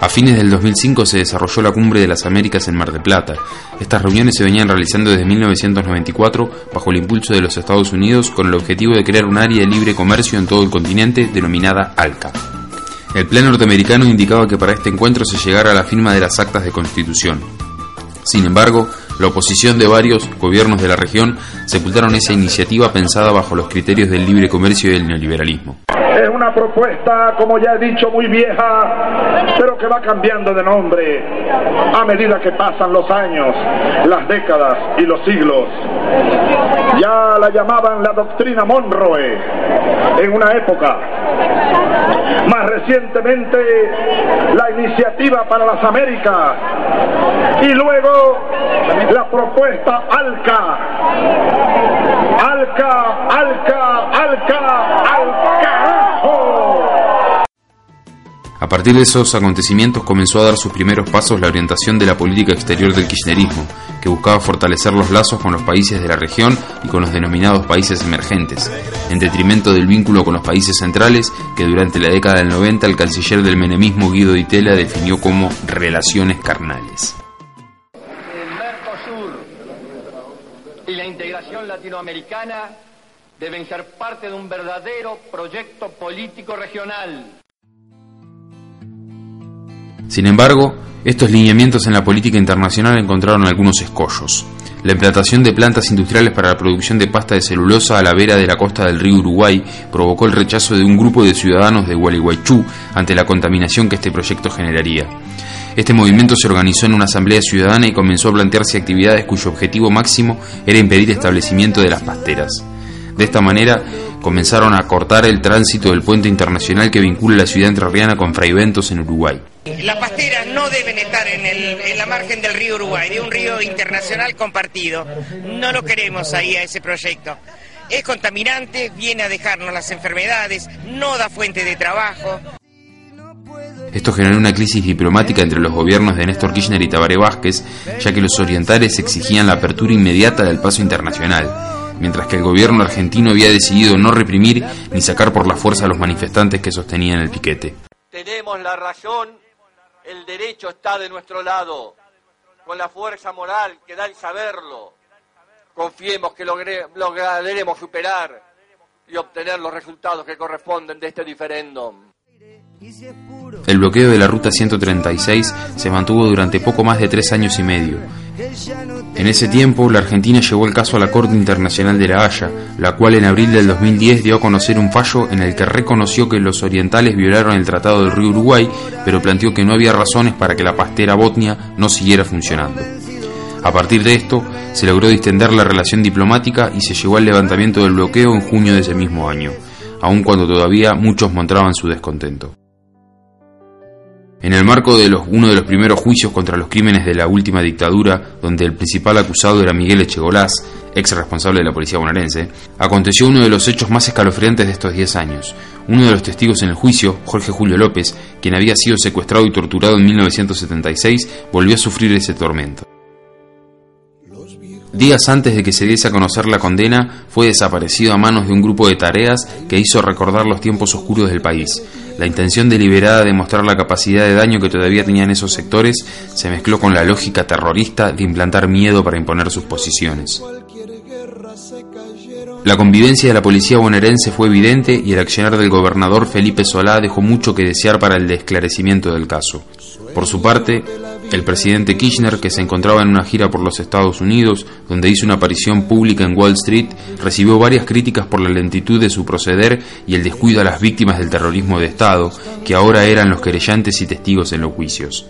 A fines del 2005 se desarrolló la Cumbre de las Américas en Mar del Plata. Estas reuniones se venían realizando desde 1994 bajo el impulso de los Estados Unidos con el objetivo de crear un área de libre comercio en todo el continente denominada ALCA. El plan norteamericano indicaba que para este encuentro se llegara a la firma de las actas de constitución. Sin embargo, la oposición de varios gobiernos de la región sepultaron esa iniciativa pensada bajo los criterios del libre comercio y del neoliberalismo. Propuesta, como ya he dicho, muy vieja, pero que va cambiando de nombre a medida que pasan los años, las décadas y los siglos. Ya la llamaban la doctrina Monroe en una época. Más recientemente, la iniciativa para las Américas. Y luego, la propuesta. ALCA, ALCA, partir de esos acontecimientos comenzó a dar sus primeros pasos la orientación de la política exterior del kirchnerismo, que buscaba fortalecer los lazos con los países de la región y con los denominados países emergentes, en detrimento del vínculo con los países centrales que durante la década del 90 el canciller del menemismo Guido Di Tella definió como relaciones carnales. El Mercosur y la integración latinoamericana deben ser parte de un verdadero proyecto político regional sin embargo, estos lineamientos en la política internacional encontraron algunos escollos. La implantación de plantas industriales para la producción de pasta de celulosa a la vera de la costa del río Uruguay provocó el rechazo de un grupo de ciudadanos de Gualeguaychú ante la contaminación que este proyecto generaría. Este movimiento se organizó en una asamblea ciudadana y comenzó a plantearse actividades cuyo objetivo máximo era impedir el establecimiento de las pasteras. De esta manera, comenzaron a cortar el tránsito del puente internacional que vincula la ciudad entrerriana con Fraiventos en Uruguay. Las pasteras no deben estar en, en, la margen del río Uruguay, de un río internacional compartido. No lo queremos ahí a ese proyecto. Es contaminante, viene a dejarnos las enfermedades, no da fuente de trabajo. Esto generó una crisis diplomática entre los gobiernos de Néstor Kirchner y Tabaré Vázquez, ya que los orientales exigían la apertura inmediata del paso internacional mientras que el gobierno argentino había decidido no reprimir ni sacar por la fuerza a los manifestantes que sostenían el piquete. Tenemos la razón, el derecho está de nuestro lado, con la fuerza moral que da el saberlo. Confiemos que lograremos superar y obtener los resultados que corresponden de este diferéndum. El bloqueo de la Ruta 136 se mantuvo durante poco más de tres años y medio. En ese tiempo, la Argentina llevó el caso a la Corte Internacional de la Haya, la cual en abril del 2010 dio a conocer un fallo en el que reconoció que los orientales violaron el Tratado del Río Uruguay, pero planteó que no había razones para que la pastera botnia no siguiera funcionando. A partir de esto, se logró distender la relación diplomática y se llegó al levantamiento del bloqueo en junio de ese mismo año, aun cuando todavía muchos mostraban su descontento. En el marco de uno de los primeros juicios contra los crímenes de la última dictadura, donde el principal acusado era Miguel Echegolás, ex responsable de la policía bonaerense, aconteció uno de los hechos más escalofriantes de estos 10 años. Uno de los testigos en el juicio, Jorge Julio López, quien había sido secuestrado y torturado en 1976, volvió a sufrir ese tormento. Días antes de que se diese a conocer la condena, fue desaparecido a manos de un grupo de tareas que hizo recordar los tiempos oscuros del país. La intención deliberada de mostrar la capacidad de daño que todavía tenían esos sectores se mezcló con la lógica terrorista de implantar miedo para imponer sus posiciones. La convivencia de la policía bonaerense fue evidente y el accionar del gobernador Felipe Solá dejó mucho que desear para el esclarecimiento del caso. Por su parte, el presidente Kirchner, que se encontraba en una gira por los Estados Unidos, donde hizo una aparición pública en Wall Street, recibió varias críticas por la lentitud de su proceder y el descuido a las víctimas del terrorismo de Estado, que ahora eran los querellantes y testigos en los juicios.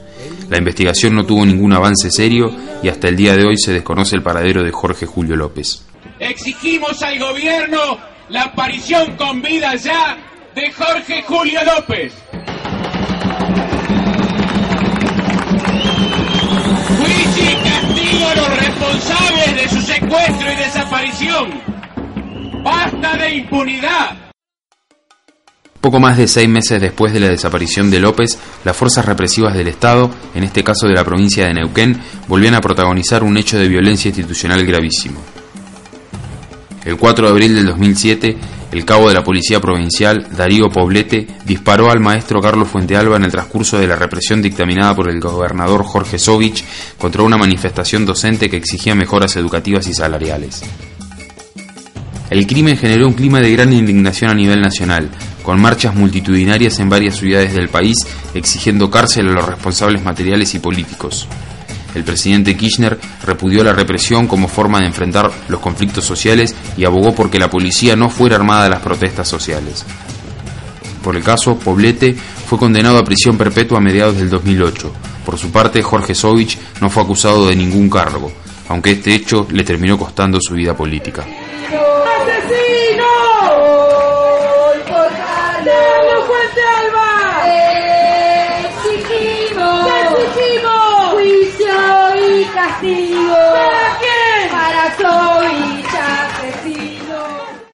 La investigación no tuvo ningún avance serio y hasta el día de hoy se desconoce el paradero de Jorge Julio López. Exigimos al gobierno la aparición con vida ya de Jorge Julio López. Secuestro y desaparición. ¡Basta de impunidad! Poco más de seis meses después de la desaparición de López, las fuerzas represivas del Estado, en este caso de la provincia de Neuquén, volvían a protagonizar un hecho de violencia institucional gravísimo. El 4 de abril del 2007, el cabo de la Policía Provincial, Darío Poblete, disparó al maestro Carlos Fuentealba en el transcurso de la represión dictaminada por el gobernador Jorge Sovich contra una manifestación docente que exigía mejoras educativas y salariales. El crimen generó un clima de gran indignación a nivel nacional, con marchas multitudinarias en varias ciudades del país exigiendo cárcel a los responsables materiales y políticos. El presidente Kirchner repudió la represión como forma de enfrentar los conflictos sociales y abogó porque la policía no fuera armada a las protestas sociales. Por el caso, Poblete fue condenado a prisión perpetua a mediados del 2008. Por su parte, Jorge Sovich no fue acusado de ningún cargo, aunque este hecho le terminó costando su vida política. Juicio y castigo. ¿Para